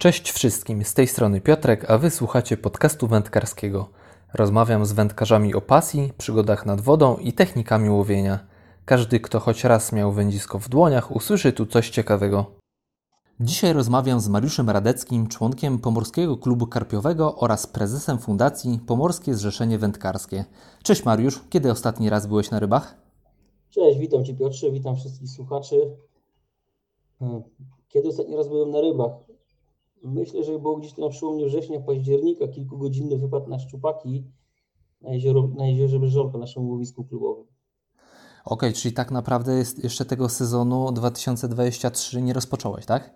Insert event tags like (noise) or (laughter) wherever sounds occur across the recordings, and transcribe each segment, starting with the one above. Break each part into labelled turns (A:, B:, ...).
A: Cześć wszystkim, z tej strony Piotrek, a wy słuchacie podcastu wędkarskiego. Rozmawiam z wędkarzami o pasji, przygodach nad wodą i technikami łowienia. Każdy, kto choć raz miał wędzisko w dłoniach, usłyszy tu coś ciekawego. Dzisiaj rozmawiam z Mariuszem Radeckim, członkiem Pomorskiego Klubu Karpiowego oraz prezesem Fundacji Pomorskie Zrzeszenie Wędkarskie. Cześć Mariusz, kiedy ostatni raz byłeś na rybach?
B: Cześć, witam Cię Piotrze, witam wszystkich słuchaczy. Kiedy ostatni raz byłem na rybach? Myślę, że było gdzieś to na przełomie września, października, kilkugodzinny wypad na szczupaki na, jezioro, na jeziorze Brzeżonko, naszym łowisku klubowym.
A: Okej, czyli tak naprawdę jest jeszcze tego sezonu 2023 nie rozpocząłeś, tak?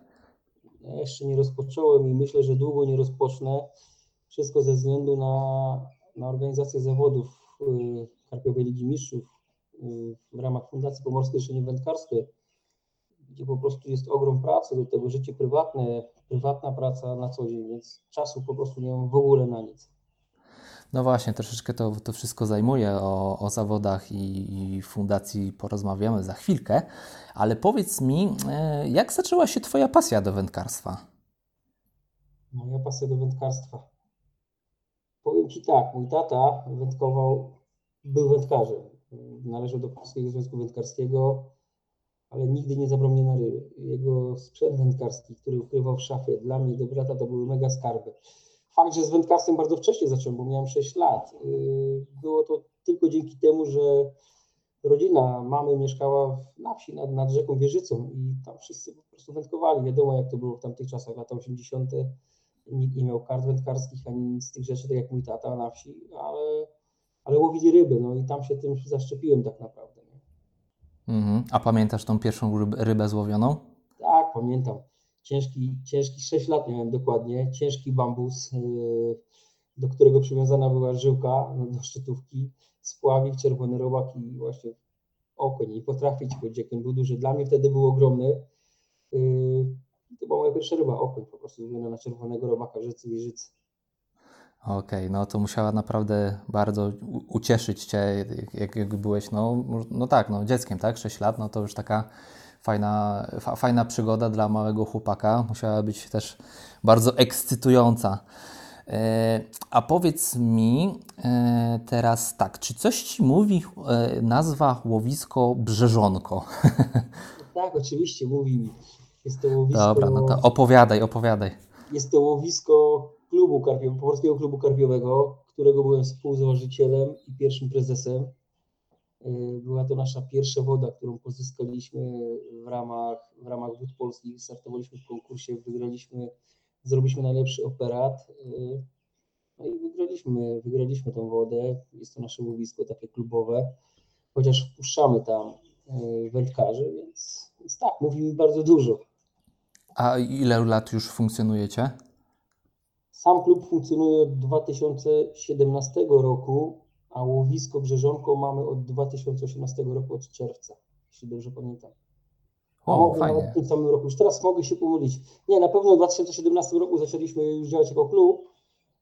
B: Ja jeszcze nie rozpocząłem i myślę, że długo nie rozpocznę. Wszystko ze względu na, na organizację zawodów y, Karpiowej Ligi Mistrzów y, w ramach Fundacji Pomorskie Zrzeszenie Wędkarskie, gdzie po prostu jest ogrom pracy, do tego życie prywatne, prywatna praca na co dzień, więc czasu po prostu nie mam w ogóle na nic.
A: No właśnie, troszeczkę to, to wszystko zajmuje. O, o zawodach i, i fundacji porozmawiamy za chwilkę, ale powiedz mi, e, jak zaczęła się Twoja pasja do wędkarstwa?
B: Moja pasja do wędkarstwa. Powiem Ci tak, mój tata wędkował, był wędkarzem. Należał do Polskiego Związku Wędkarskiego, ale nigdy nie zabrał mnie na ryby. Jego sprzęt wędkarski, który ukrywał w szafie, dla mnie i do brata to były mega skarby. Fakt, że z wędkarstwem bardzo wcześnie zacząłem, bo miałem 6 lat. Yy, było to tylko dzięki temu, że rodzina mamy mieszkała na wsi nad, nad rzeką Wieżycą i tam wszyscy po prostu wędkowali. Wiadomo, jak to było w tamtych czasach, lata 80. Nikt nie miał kart wędkarskich ani nic z tych rzeczy, tak jak mój tata na wsi, ale, ale łowili ryby, no i tam się tym zaszczepiłem tak naprawdę.
A: Mhm. A pamiętasz tą pierwszą rybę złowioną?
B: Tak, pamiętam. Ciężki, ciężki 6 lat miałem dokładnie, ciężki bambus, yy, do którego przywiązana była żyłka do szczytówki, spławik, czerwony robak i właśnie okoń. Nie potrafię ci powiedzieć, jak był duży. Dla mnie wtedy był ogromny. Yy, to była moja pierwsza ryba, okoń po prostu na czerwonego robaka, rzecy i.
A: Okej, okay, no to musiała naprawdę bardzo ucieszyć Cię, jak, jak byłeś, no, no tak, no dzieckiem, tak, 6 lat, no to już taka fajna, fa, fajna przygoda dla małego chłopaka, musiała być też bardzo ekscytująca. E, a powiedz mi e, teraz tak, czy coś Ci mówi e, nazwa łowisko Brzeżonko? (laughs)
B: Tak, oczywiście mówi mi. Jest to łowisko...
A: Dobra, no to opowiadaj, opowiadaj.
B: Jest to łowisko klubu karpiowego, Polskiego Klubu Karpiowego, którego byłem współzałożycielem i pierwszym prezesem. Y, była to nasza pierwsza woda, którą pozyskaliśmy w ramach, w ramach Wód Polskich. Startowaliśmy w konkursie, wygraliśmy, zrobiliśmy najlepszy operat. Y, no i wygraliśmy, wygraliśmy tą wodę. Jest to nasze łowisko takie klubowe, chociaż wpuszczamy tam y, wędkarzy, więc, więc tak, mówi mi bardzo dużo.
A: A ile lat już funkcjonujecie?
B: Sam klub funkcjonuje od 2017 roku, a łowisko Brzeżonko mamy od 2018 roku, od czerwca, jeśli dobrze pamiętam.
A: O, fajnie.
B: W tym samym roku. Już teraz mogę się pomylić. Nie, na pewno w 2017 roku zaczęliśmy już działać jako klub,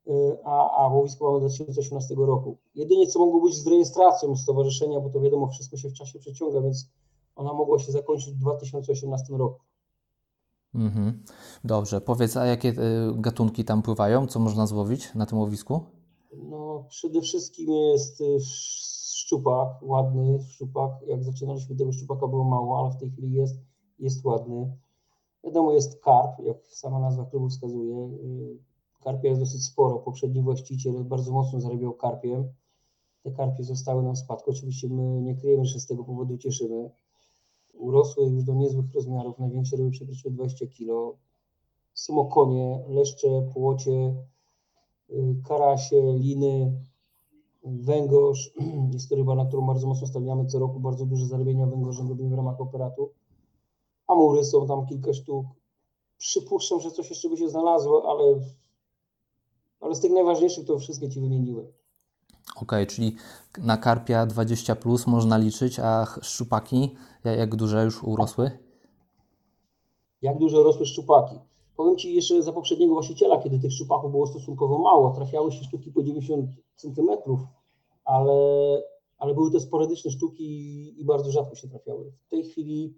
B: y, a, a łowisko mamy 2018 roku. Jedynie co mogło być z rejestracją stowarzyszenia, bo to wiadomo, wszystko się w czasie przeciąga, więc ona mogła się zakończyć w 2018 roku.
A: Mhm. Dobrze, powiedz, a jakie y, gatunki tam pływają? Co można złowić na tym łowisku?
B: No, przede wszystkim jest y, szczupak, ładny szczupak. Jak zaczynaliśmy tego szczupaka było mało, ale w tej chwili jest, jest ładny. Wiadomo, jest karp, jak sama nazwa klubu wskazuje. Y, karpia jest dosyć sporo. Poprzedni właściciel bardzo mocno zarabiał karpiem. Te karpie zostały nam w spadku. Oczywiście my nie kryjemy, że z tego powodu cieszymy urosły już do niezłych rozmiarów. Największe ryby przekroczyły 20 kg. Są okonie, leszcze, płocie, y, karasie, liny, węgorz. (clears throat) Jest to ryba, na którą bardzo mocno stawiamy co roku. Bardzo duże zarobienia węgorzem robimy w ramach operatu. Amury są tam kilka sztuk. Przypuszczam, że coś jeszcze by się znalazło, ale, ale z tych najważniejszych to wszystkie Ci wymieniłem.
A: Ok, czyli na karpia 20 plus można liczyć, a szczupaki jak duże już urosły?
B: Jak duże rosły szczupaki? Powiem Ci jeszcze za poprzedniego właściciela, kiedy tych szczupaków było stosunkowo mało, trafiały się sztuki po 90 cm, ale, ale były to sporadyczne sztuki i bardzo rzadko się trafiały. W tej chwili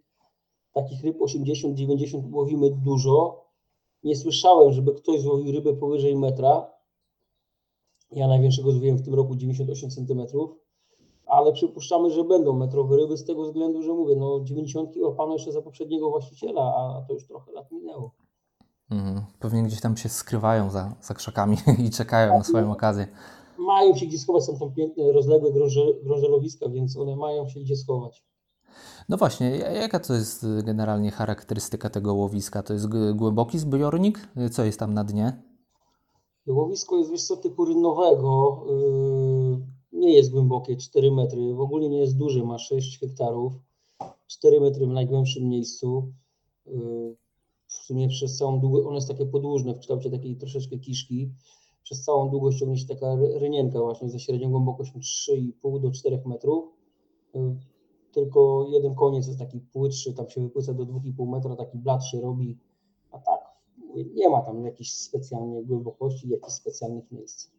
B: takich ryb 80-90 łowimy dużo. nie słyszałem, żeby ktoś złowił rybę powyżej metra. Ja największego złowiłem w tym roku 98 cm, ale przypuszczamy, że będą metrowe ryby z tego względu, że mówię, no 90 łapano jeszcze za poprzedniego właściciela, a to już trochę lat minęło.
A: Mhm. Pewnie gdzieś tam się skrywają za, za krzakami (laughs) i czekają tak, na swoją no, okazję.
B: Mają się gdzie schować, są tam piękne, rozległe grążelowiska, więc one mają się gdzie schować.
A: No właśnie, jaka to jest generalnie charakterystyka tego łowiska? To jest głęboki zbiornik? Co jest tam na dnie?
B: Łowisko jest, wiesz co, typu rynnowego. Yy, nie jest głębokie, 4 metry. W ogóle nie jest duże, ma 6 hektarów. 4 metry w najgłębszym miejscu. Yy, w sumie przez całą długość, ono jest takie podłużne w kształcie takiej troszeczkę kiszki. Przez całą długość ciągnie się taka rynienka właśnie za średnią głębokością 3,5 do 4 metrów. Yy, tylko jeden koniec jest taki płytszy, tam się wypłyca do 2,5 metra, taki blat się robi, nie ma tam jakiejś specjalnej głębokości, jakichś specjalnych miejsc.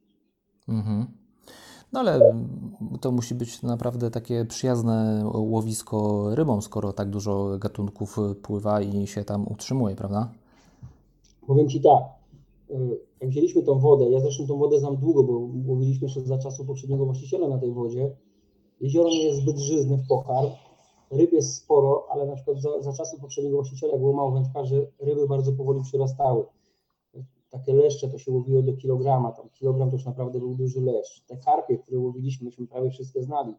A: Mhm. No ale to musi być naprawdę takie przyjazne łowisko rybom, skoro tak dużo gatunków pływa i się tam utrzymuje, prawda?
B: Powiem Ci tak, y, jak wzięliśmy tą wodę, ja zresztą tą wodę znam długo, bo łowiliśmy jeszcze za czasów poprzedniego właściciela na tej wodzie, Jezioro nie jest zbyt żyzne w pokarm. Ryb jest sporo, ale na przykład za, za czasów poprzedniego właściciela było mało wędkarzy, ryby bardzo powoli przyrastały. Takie leszcze to się łowiło do kilograma, tam kilogram to już naprawdę był duży leszcz. Te karpie, które łowiliśmy, myśmy prawie wszystkie znali,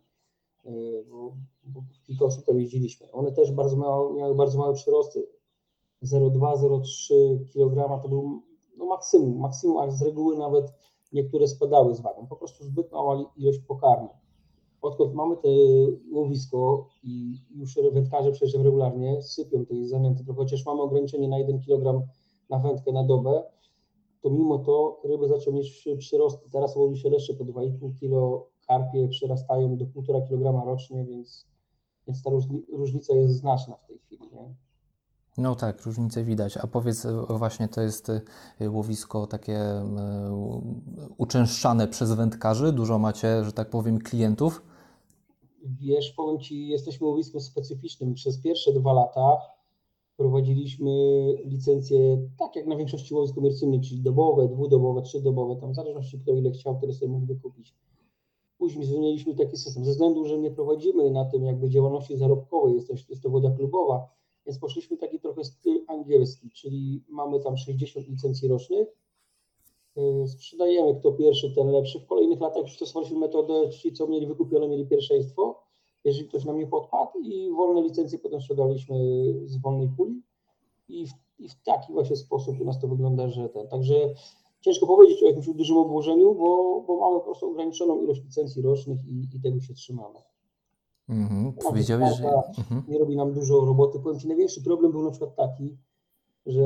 B: e, bo, bo kilka osób tam jeździliśmy. One też bardzo mało, miały bardzo małe przyrosty. 0,2-0,3 kg to był no maksimum, maksimum, a z reguły nawet niektóre spadały z wagą. Po prostu zbyt mała ilość pokarmu odkąd mamy to łowisko i już wędkarze przecież regularnie sypią tej zanęty, to chociaż mamy ograniczenie na 1 kg na wędkę na dobę, to mimo to ryby zaczęły mieć przyrosty. Teraz łowi się leszcze po 2,5 kg, karpie przyrastają do 1,5 kg rocznie, więc, więc ta różnica jest znaczna w tej chwili. Nie?
A: No tak, różnicę widać. A powiedz, właśnie to jest y, łowisko takie y, uczęszczane przez wędkarzy? Dużo macie, że tak powiem, klientów?
B: Wiesz, powiem Ci, jesteśmy łowiskiem specyficznym. Przez pierwsze dwa lata prowadziliśmy licencje tak jak na większości łowisk komercyjnych, czyli dobowe, dwudobowe, trzydobowe, tam w zależności kto ile chciał, tyle sobie mógł wykupić. Później zmieniliśmy taki system. Ze względu, że nie prowadzimy na tym jakby działalności zarobkowej, jest to, jest to woda klubowa, więc poszliśmy taki trochę styl angielski, czyli mamy tam 60 licencji rocznych, sprzedajemy kto pierwszy, ten lepszy. W kolejnych latach przystosowaliśmy metodę, ci co mieli wykupione, mieli pierwszeństwo, jeżeli ktoś nam nie podpadł i wolne licencje potem sprzedaliśmy z wolnej puli i w, i w taki właśnie sposób u nas to wygląda, że ten, także ciężko powiedzieć o jakimś dużym obłożeniu, bo, bo mamy po prostu ograniczoną ilość licencji rocznych i, i tego się trzymamy.
A: Mhm, powiedziałeś, że... Mhm.
B: Nie robi nam dużo roboty. Powiem Ci, największy problem był na przykład taki, że,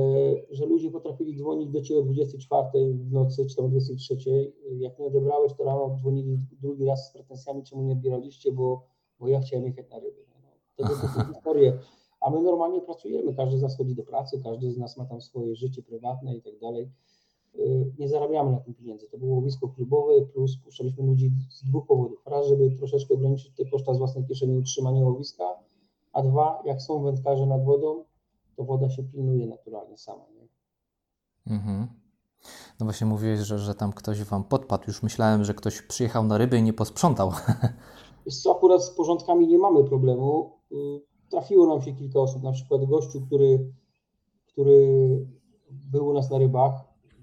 B: że ludzie potrafili dzwonić do Ciebie o 24 w nocy, czy tam o 23. Jak nie odebrałeś, to rano dzwonili drugi raz z pretensjami, czemu nie odbieraliście, bo, bo ja chciałem jechać na ryby. No, tego typu (laughs) historie. A my normalnie pracujemy, każdy z nas chodzi do pracy, każdy z nas ma tam swoje życie prywatne i tak dalej. Y, nie zarabiamy na tym pieniędzy. To było łowisko klubowe, plus puszczaliśmy ludzi z dwóch powodów. Raz, żeby troszeczkę ograniczyć te koszta z własnej kieszeni utrzymania łowiska, a dwa, jak są wędkarze nad wodą, to woda się pilnuje naturalnie sama. Nie?
A: Mhm. No właśnie mówiłeś, że, że tam ktoś Wam podpadł. Już myślałem, że ktoś przyjechał na ryby i nie posprzątał. (laughs)
B: Jest co, akurat z porządkami nie mamy problemu. Trafiło nam się kilka osób, na przykład gościu, który, który był u nas na rybach.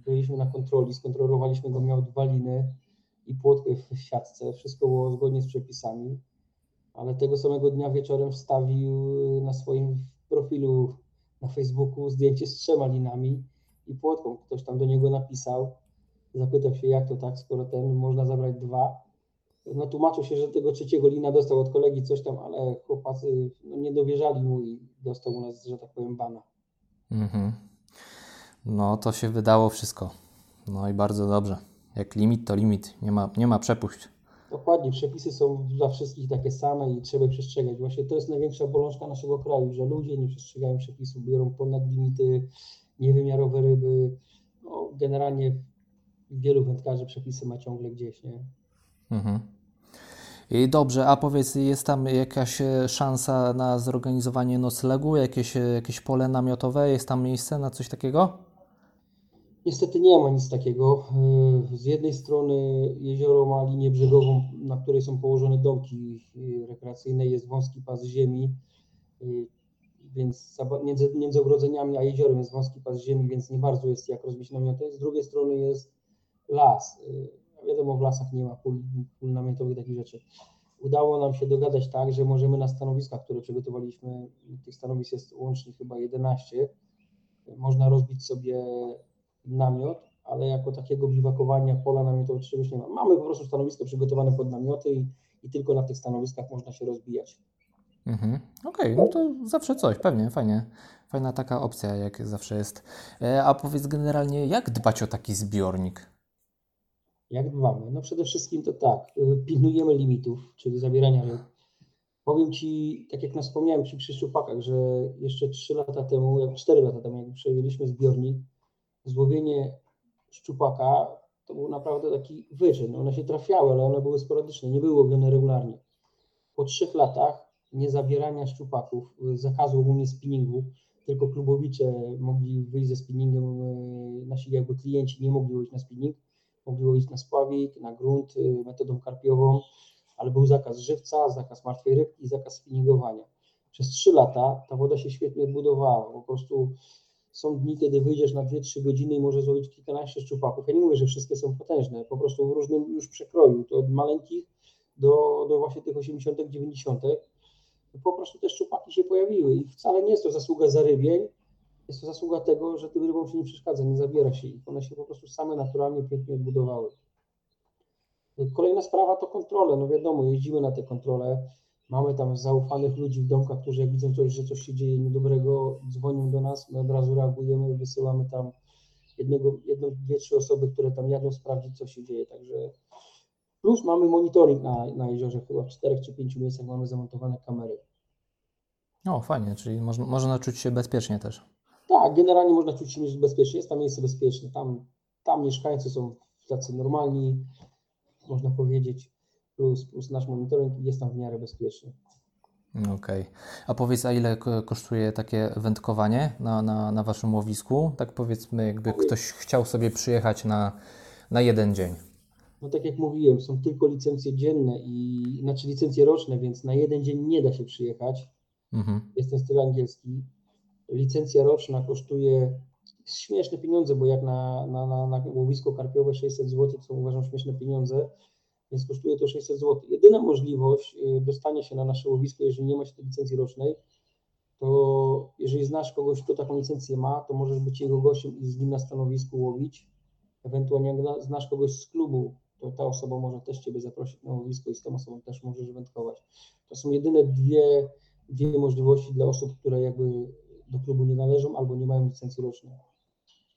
B: Byliśmy na kontroli, skontrolowaliśmy go, miał dwa liny i płotkę w siatce. Wszystko było zgodnie z przepisami, ale tego samego dnia wieczorem wstawił na swoim profilu na Facebooku zdjęcie z trzema linami i płotką. Ktoś tam do niego napisał, zapytał się, jak to tak, skoro ten można zabrać dwa. No tłumaczył się, że tego trzeciego lina dostał od kolegi coś tam, ale chłopacy no, nie dowierzali mu i dostał u nas, że tak powiem, bana.
A: Mhm. No to się wydało wszystko. No i bardzo dobrze. Jak limit, to limit. Nie ma, nie ma przepuść.
B: Dokładnie, przepisy są dla wszystkich takie same i trzeba przestrzegać. Właśnie to jest największa bolączka naszego kraju, że ludzie nie przestrzegają przepisów, biorą ponad limity, niewymiarowe ryby. No, generalnie wielu wędkarzy przepisy ma ciągle gdzieś, nie?
A: Mhm. I dobrze, a powiedz, jest tam jakaś e, szansa na zorganizowanie noclegu, jakieś, e, jakieś pole namiotowe, jest tam miejsce na coś takiego?
B: Niestety nie ma nic takiego. Z jednej strony jezioro ma linię brzegową, na której są położone domki rekreacyjne, jest wąski pas ziemi, więc między, między ogrodzeniami a jeziorem jest wąski pas ziemi, więc nie bardzo jest jak rozbić namioty. Z drugiej strony jest las. Wiadomo, w lasach nie ma pól namiotowych, takich rzeczy. Udało nam się dogadać tak, że możemy na stanowiskach, które przygotowaliśmy, tych stanowisk jest łącznie chyba 11, można rozbić sobie namiot, ale jako takiego biwakowania pola namiotowe czegoś nie ma. Mamy po prostu stanowisko przygotowane pod namioty i, i tylko na tych stanowiskach można się rozbijać.
A: Mhm. Okej, okay, no to zawsze coś, pewnie, fajnie. Fajna taka opcja, jak zawsze jest. E, a powiedz generalnie, jak dbać o taki zbiornik?
B: Jak dbamy? No przede wszystkim to tak, y, pilnujemy limitów, czyli zabierania ryb. Powiem Ci, tak jak wspomniałem Ci przy szczupakach, że jeszcze 3 lata temu, jak 4 lata temu, jak przejęliśmy zbiornik, złowienie szczupaka to był naprawdę taki wyczyn. One się trafiały, ale one były sporadyczne, nie były łowione regularnie. Po trzech latach niezabierania szczupaków, zakazu ogólnie spinningu, tylko klubowicze mogli wyjść ze spinningiem, y, nasi jakby klienci nie mogli wyjść na spinning, mogli łowić na spławik, na grunt y, metodą karpiową, ale był zakaz żywca, zakaz martwej rybki i zakaz spinningowania. Przez trzy lata ta woda się świetnie odbudowała. Po prostu są dni, kiedy wyjdziesz na 2-3 godziny i możesz złowić kilkanaście szczupaków. Ja nie mówię, że wszystkie są potężne, po prostu w różnym już przekroju, to od maleńkich do, do właśnie tych 80., 90. Po prostu te szczupaki się pojawiły i wcale nie jest to zasługa zarybień, jest to zasługa tego, że tym rybom się nie przeszkadza, nie zabiera się ich. One się po prostu same naturalnie pięknie odbudowały. Kolejna sprawa to kontrole. No wiadomo, jeździmy na te kontrole. Mamy tam zaufanych ludzi w domkach, którzy jak widzą coś, że coś się dzieje niedobrego, dzwonią do nas, my od razu reagujemy, wysyłamy tam jednego, jedną, dwie, trzy osoby, które tam jadą sprawdzić, co się dzieje. Także plus mamy monitoring na, na jeziorze, chyba w czterech czy pięciu miejscach mamy zamontowane kamery.
A: O, fajnie, czyli można, można czuć się bezpiecznie też.
B: Tak, generalnie można czuć się bezpiecznie, jest tam miejsce bezpieczne, tam, tam mieszkańcy są tacy normalni, można powiedzieć, plus, plus nasz monitoring jest tam w miarę bezpieczny.
A: Okej. Okay. A powiedz, a ile kosztuje takie wędkowanie na, na, na Waszym łowisku? Tak powiedzmy, jakby ktoś chciał sobie przyjechać na, na jeden dzień.
B: No tak jak mówiłem, są tylko licencje dzienne i znaczy licencje roczne, więc na jeden dzień nie da się przyjechać. Mhm. Jest ten styl angielski. Licencja roczna kosztuje śmieszne pieniądze, bo jak na, na, na, na łowisko karpiowe 600 zł to uważam śmieszne pieniądze, więc kosztuje to 600 zł. Jedyna możliwość y, dostania się na nasze łowisko, jeżeli nie ma się tej licencji rocznej, to jeżeli znasz kogoś, kto taką licencję ma, to możesz być jego gościem i z nim na stanowisku łowić. Ewentualnie jak znasz kogoś z klubu, to ta osoba może też Ciebie zaprosić na łowisko i z tą osobą też możesz wędkować. To są jedyne dwie, dwie możliwości dla osób, które jakby do klubu nie należą albo nie mają licencji rocznej.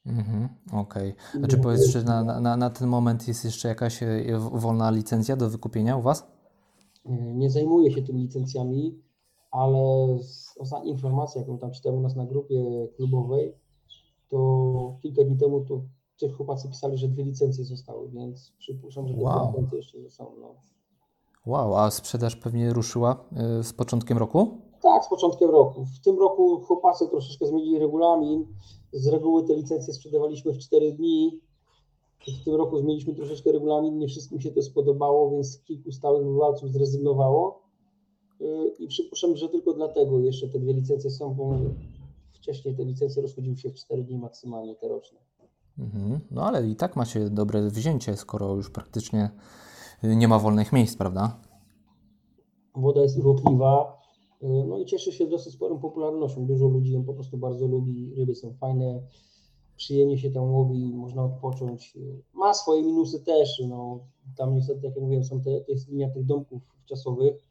A: Mhm, Okej. Okay. A czy powiedz, czy na, na, na ten moment jest jeszcze jakaś e, wolna licencja do wykupienia u Was?
B: Nie zajmuję się tymi licencjami, ale ostatnia informacja, jaką tam czytałem u nas na grupie klubowej, to kilka dni temu to ci chłopacy pisali, że dwie licencje zostały, więc przypuszczam, że te wow. licencje jeszcze zostały. No.
A: Wow, a sprzedaż pewnie ruszyła e, z początkiem roku?
B: Tak, z początkiem roku. W tym roku chłopacy troszeczkę zmienili regulamin. Z reguły te licencje sprzedawaliśmy w 4 dni. W tym roku zmieniliśmy troszeczkę regulamin, nie wszystkim się to spodobało, więc kilku stałych wywalców zrezygnowało. I przypuszczam, że tylko dlatego jeszcze te dwie licencje są, bo wcześniej te licencje rozchodziły się w 4 dni maksymalnie, te roczne.
A: Mhm. No ale i tak macie dobre wzięcie, skoro już praktycznie nie ma wolnych miejsc, prawda?
B: Woda jest urokliwa, no i cieszy się dosyć sporą popularnością. Dużo ludzi ją po prostu bardzo lubi. Ryby są fajne, przyjemnie się tam łowi, można odpocząć. Ma swoje minusy też. No, tam niestety, jak ja mówiłem, są te, te linia tych domków czasowych.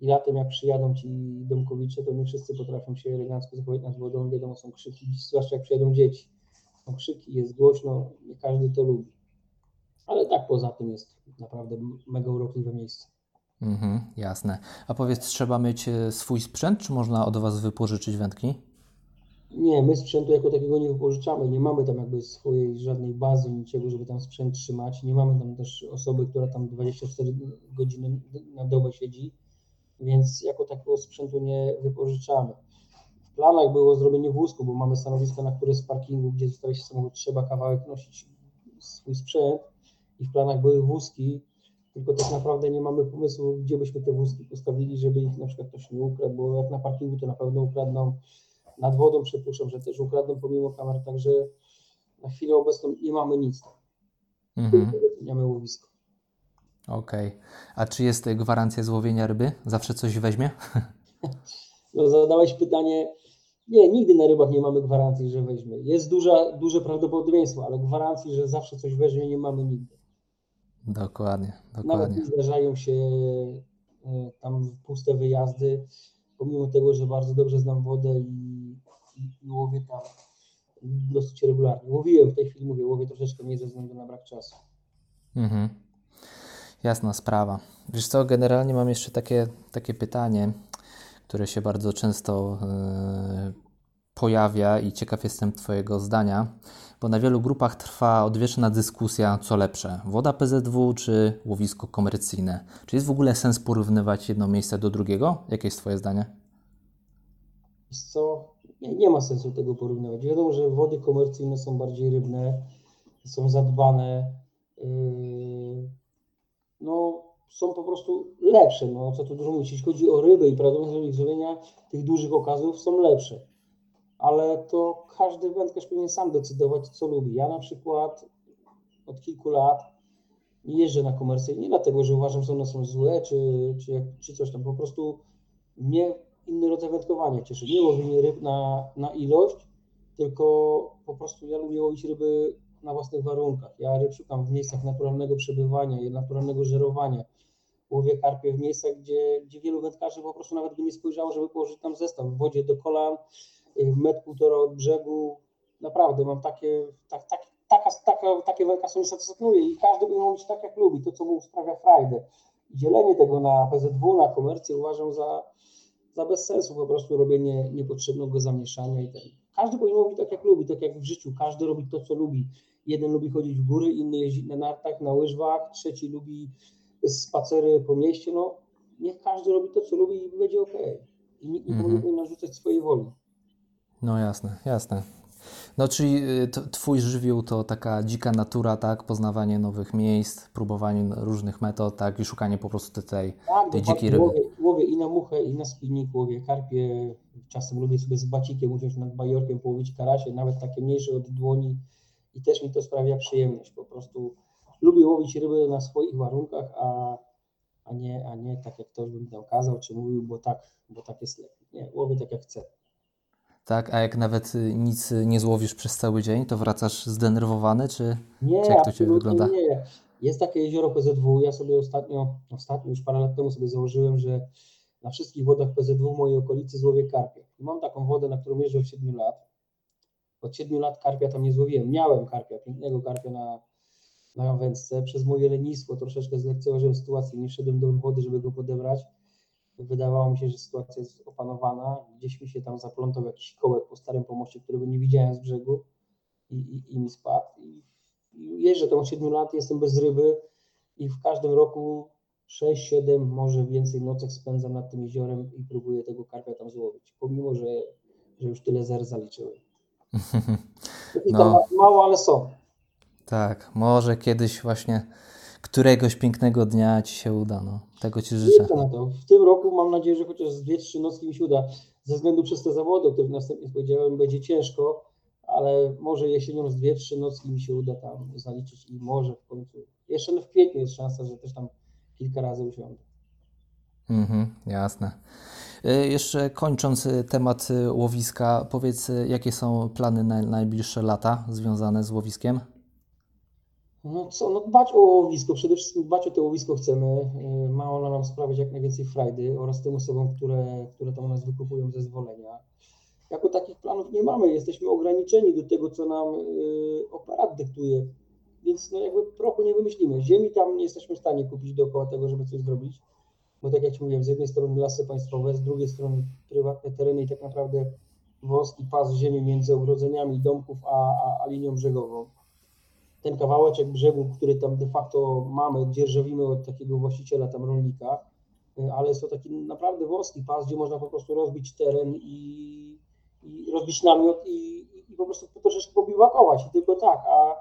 B: I latem, jak przyjadą ci domkowicze, to nie wszyscy potrafią się elegancko zachować nad wodą. Wiadomo, są krzyki, zwłaszcza jak przyjadą dzieci. Są krzyki, jest głośno, nie każdy to lubi. Ale tak poza tym jest naprawdę mega urokliwe miejsce.
A: Mhm, jasne. A powiedz, trzeba mieć e, swój sprzęt, czy można od Was wypożyczyć wędki?
B: Nie, my sprzętu jako takiego nie wypożyczamy. Nie mamy tam jakby swojej żadnej bazy, niczego, żeby tam sprzęt trzymać. Nie mamy tam też osoby, która tam 24 godziny na dobę siedzi, więc jako takiego sprzętu nie wypożyczamy. W planach było zrobienie wózku, bo mamy stanowisko, na które z parkingu, gdzie zostawia się samochód, trzeba kawałek nosić swój sprzęt i w planach były wózki, tylko tak naprawdę nie mamy pomysłu, gdzie byśmy te wózki postawili, żeby ich na przykład ktoś nie ukradł, bo jak na parkingu to na pewno ukradną, nad wodą przypuszczam, że też ukradną pomimo kamer, także na chwilę obecną nie mamy nic.
A: Mhm.
B: Nie mamy łowisko.
A: Okej. A czy jest gwarancja złowienia ryby? Zawsze coś weźmie? (laughs)
B: No, zadałeś pytanie, nie, nigdy na rybach nie mamy gwarancji, że weźmie. Jest duża, duże prawdopodobieństwo, ale gwarancji, że zawsze coś weźmie, nie mamy nigdy.
A: Dokładnie,
B: Nawet
A: dokładnie.
B: mi zdarzają się e, tam puste wyjazdy, pomimo tego, że bardzo dobrze znam wodę i, i, i łowię tam dosyć regularnie. Łowiłem w tej chwili, mówię, łowię troszeczkę mniej ze względu na brak czasu.
A: Mhm. Jasna sprawa. Wiesz co, generalnie mam jeszcze takie, takie pytanie, które się bardzo często e, pojawia i ciekaw jestem Twojego zdania, bo na wielu grupach trwa odwieczna dyskusja, co lepsze, woda PZW czy łowisko komercyjne. Czy jest w ogóle sens porównywać jedno miejsce do drugiego? Jakie jest Twoje zdanie?
B: Co, nie, nie ma sensu tego porównywać. Wiadomo, że wody komercyjne są bardziej rybne, są zadbane, yy, no są po prostu lepsze, no co tu dużo mówić, jeśli chodzi o ryby i prawdopodobnie złowienia tych dużych okazów są lepsze, ale to każdy wędkarz powinien sam decydować, co lubi. Ja na przykład od kilku lat jeżdżę na komercyjne, nie dlatego, że uważam, że one są złe, czy, czy, czy coś tam, po prostu mnie inny rodzaj wędkowania cieszy. Nie łowienie ryb na, na ilość, tylko po prostu ja lubię łowić ryby na własnych warunkach. Ja ryb szukam w miejscach naturalnego przebywania naturalnego żerowania. Łowię karpie w miejscach, gdzie, gdzie wielu wędkarzy po prostu nawet by nie spojrzało, żeby położyć tam zestaw w wodzie do kolan, metr półtora od brzegu. Naprawdę mam takie, tak, tak, taka, taka, takie wędka są satysfakcjonuje i każdy by mówić tak jak lubi, to co mu sprawia frajdę. Dzielenie tego na PZW, na komercję uważam za, za bez sensu po prostu robienie niepotrzebnego zamieszania i ten. Każdy powinien robić tak jak lubi, tak jak w życiu, każdy robi to, co lubi. Jeden lubi chodzić w góry, inny jeździć na nartach, na łyżwach, trzeci lubi spacery po mieście, no niech każdy robi to, co lubi i będzie ok. I nikt nie
A: Mhm.
B: powinien narzucać swojej woli.
A: No jasne, jasne. No czyli y, Twój żywioł to taka dzika natura, tak? Poznawanie nowych miejsc, próbowanie różnych metod, tak? I szukanie po prostu tej,
B: Tak,
A: tej
B: dokładnie.
A: dzikiej ryby.
B: łowię, łowię i na muchę, i na spinnik, łowię karpie. Czasem lubię sobie z bacikiem usiąść nad bajorkiem, połowić karasie, nawet takie mniejsze od dłoni i też mi to sprawia przyjemność. Po prostu lubię łowić ryby na swoich warunkach, a, a, nie, a nie tak jak ktoś by mi tam kazał, czy mówił, bo tak, bo tak jest lepiej. Nie, łowię tak jak chcę.
A: Tak? A jak nawet y, nic y, nie złowisz przez cały dzień, to wracasz zdenerwowany, czy,
B: Nie,
A: czy jak to Cię wygląda?
B: nie. Jest takie jezioro PZW. Ja sobie ostatnio, ostatnio już parę lat temu sobie założyłem, że na wszystkich wodach PZW w mojej okolicy złowię karpie. I mam taką wodę, na którą jeżdżę od 7 lat. Od 7 lat karpia tam nie złowiłem. Miałem karpia, pięknego karpia na, na wędce. Przez moje lenistwo troszeczkę zlekceważyłem sytuację, nie szedłem do wody, żeby go podebrać. Wydawało mi się, że sytuacja jest opanowana. Gdzieś mi się tam zaplątał jakiś kołek po starym pomoście, którego nie widziałem z brzegu i, i, i mi spadł. I, i jeżdżę tam od 7 lat, jestem bez ryby i w każdym roku 6, 7, może więcej nocek spędzam nad tym jeziorem i próbuję tego karpia tam złowić, pomimo, że, że już tyle zer zaliczyłem. (laughs) Takich
A: No.
B: tam mało, ale są.
A: Tak, może kiedyś właśnie któregoś pięknego dnia Ci się uda, no. Tego Ci życzę.
B: W tym roku mam nadzieję, że chociaż z 2-3 nocki mi się uda. Ze względu przez te zawody, o których następnie powiedziałem, będzie ciężko, ale może jesienią z 2-3 nocki mi się uda tam zaliczyć i może w końcu. Jeszcze w kwietniu jest szansa, że też tam kilka razy usiądę.
A: Mhm, jasne. Y, Jeszcze kończąc y, temat y, łowiska, powiedz, jakie są plany na najbliższe lata związane z łowiskiem?
B: No co, no dbać o łowisko, przede wszystkim dbać o to łowisko chcemy. Yy, Ma ono nam sprawiać jak najwięcej frajdy oraz tym osobom, które, które tam u nas wykupują zezwolenia. Jako takich planów nie mamy, jesteśmy ograniczeni do tego, co nam operat dyktuje, więc no jakby prochu nie wymyślimy. Ziemi tam nie jesteśmy w stanie kupić dookoła tego, żeby coś zrobić, bo tak jak Ci mówiłem, z jednej strony lasy państwowe, z drugiej strony prywatne tereny i tak naprawdę wąski pas ziemi między ogrodzeniami domków a, a, a linią brzegową ten kawałeczek brzegu, który tam de facto mamy, dzierżawimy od takiego właściciela tam rolnika, y, ale jest to taki naprawdę wąski pas, gdzie można po prostu rozbić teren i, i rozbić namiot i, i, i po prostu troszeczkę pobiwakować i tylko tak, a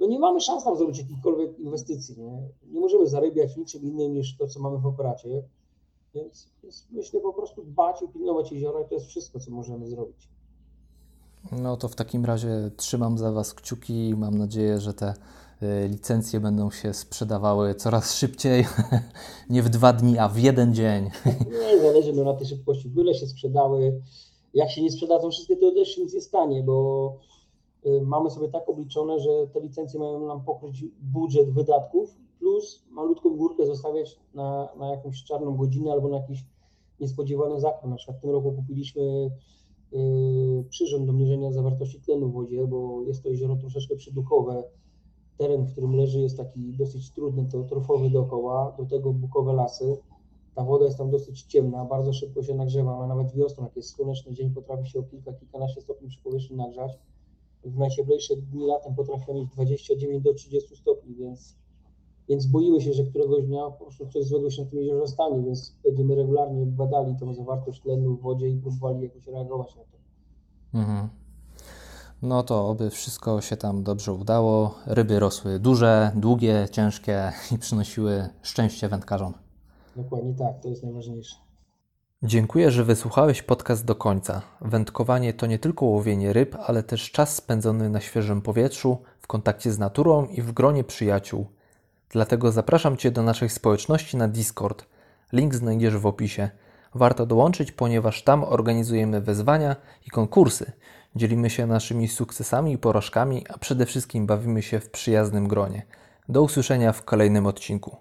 B: no nie mamy szans tam zrobić jakichkolwiek inwestycji, nie? nie możemy zarybiać niczym innym niż to, co mamy w operacie, więc, więc myślę po prostu dbać i pilnować jeziora i to jest wszystko, co możemy zrobić.
A: No to w takim razie trzymam za Was kciuki i mam nadzieję, że te y, licencje będą się sprzedawały coraz szybciej, (laughs) nie w dwa dni, a w jeden dzień. (laughs)
B: Nie, zależy no na tej szybkości. Byle się sprzedały. Jak się nie sprzedadzą wszystkie, to też nic nie stanie, bo y, mamy sobie tak obliczone, że te licencje mają nam pokryć budżet wydatków, plus malutką górkę zostawiać na, na jakąś czarną godzinę albo na jakiś niespodziewany zakup. Na przykład w tym roku kupiliśmy przyrząd do mierzenia zawartości tlenu w wodzie, bo jest to jezioro troszeczkę przyduchowe. Teren, w którym leży, jest taki dosyć trudny, to trofowy dookoła, do tego bukowe lasy. Ta woda jest tam dosyć ciemna, bardzo szybko się nagrzewa, a nawet wiosną, jak jest słoneczny dzień, potrafi się o kilka, kilkanaście stopni przy powierzchni nagrzać. W najcieplejsze dni latem potrafi mieć 29 do 30 stopni, więc więc boimy się, że któregoś dnia po prostu coś złego się na tym jeziorze stanie, więc będziemy regularnie badali tą zawartość tlenu w wodzie i próbowali jakoś reagować na to. Mhm.
A: No to oby wszystko się tam dobrze udało. Ryby rosły duże, długie, ciężkie i przynosiły szczęście wędkarzom.
B: Dokładnie tak, to jest najważniejsze.
A: Dziękuję, że wysłuchałeś podcast do końca. Wędkowanie to nie tylko łowienie ryb, ale też czas spędzony na świeżym powietrzu, w kontakcie z naturą i w gronie przyjaciół. Dlatego zapraszam Cię do naszej społeczności na Discord. Link znajdziesz w opisie. Warto dołączyć, ponieważ tam organizujemy wyzwania i konkursy. Dzielimy się naszymi sukcesami i porażkami, a przede wszystkim bawimy się w przyjaznym gronie. Do usłyszenia w kolejnym odcinku.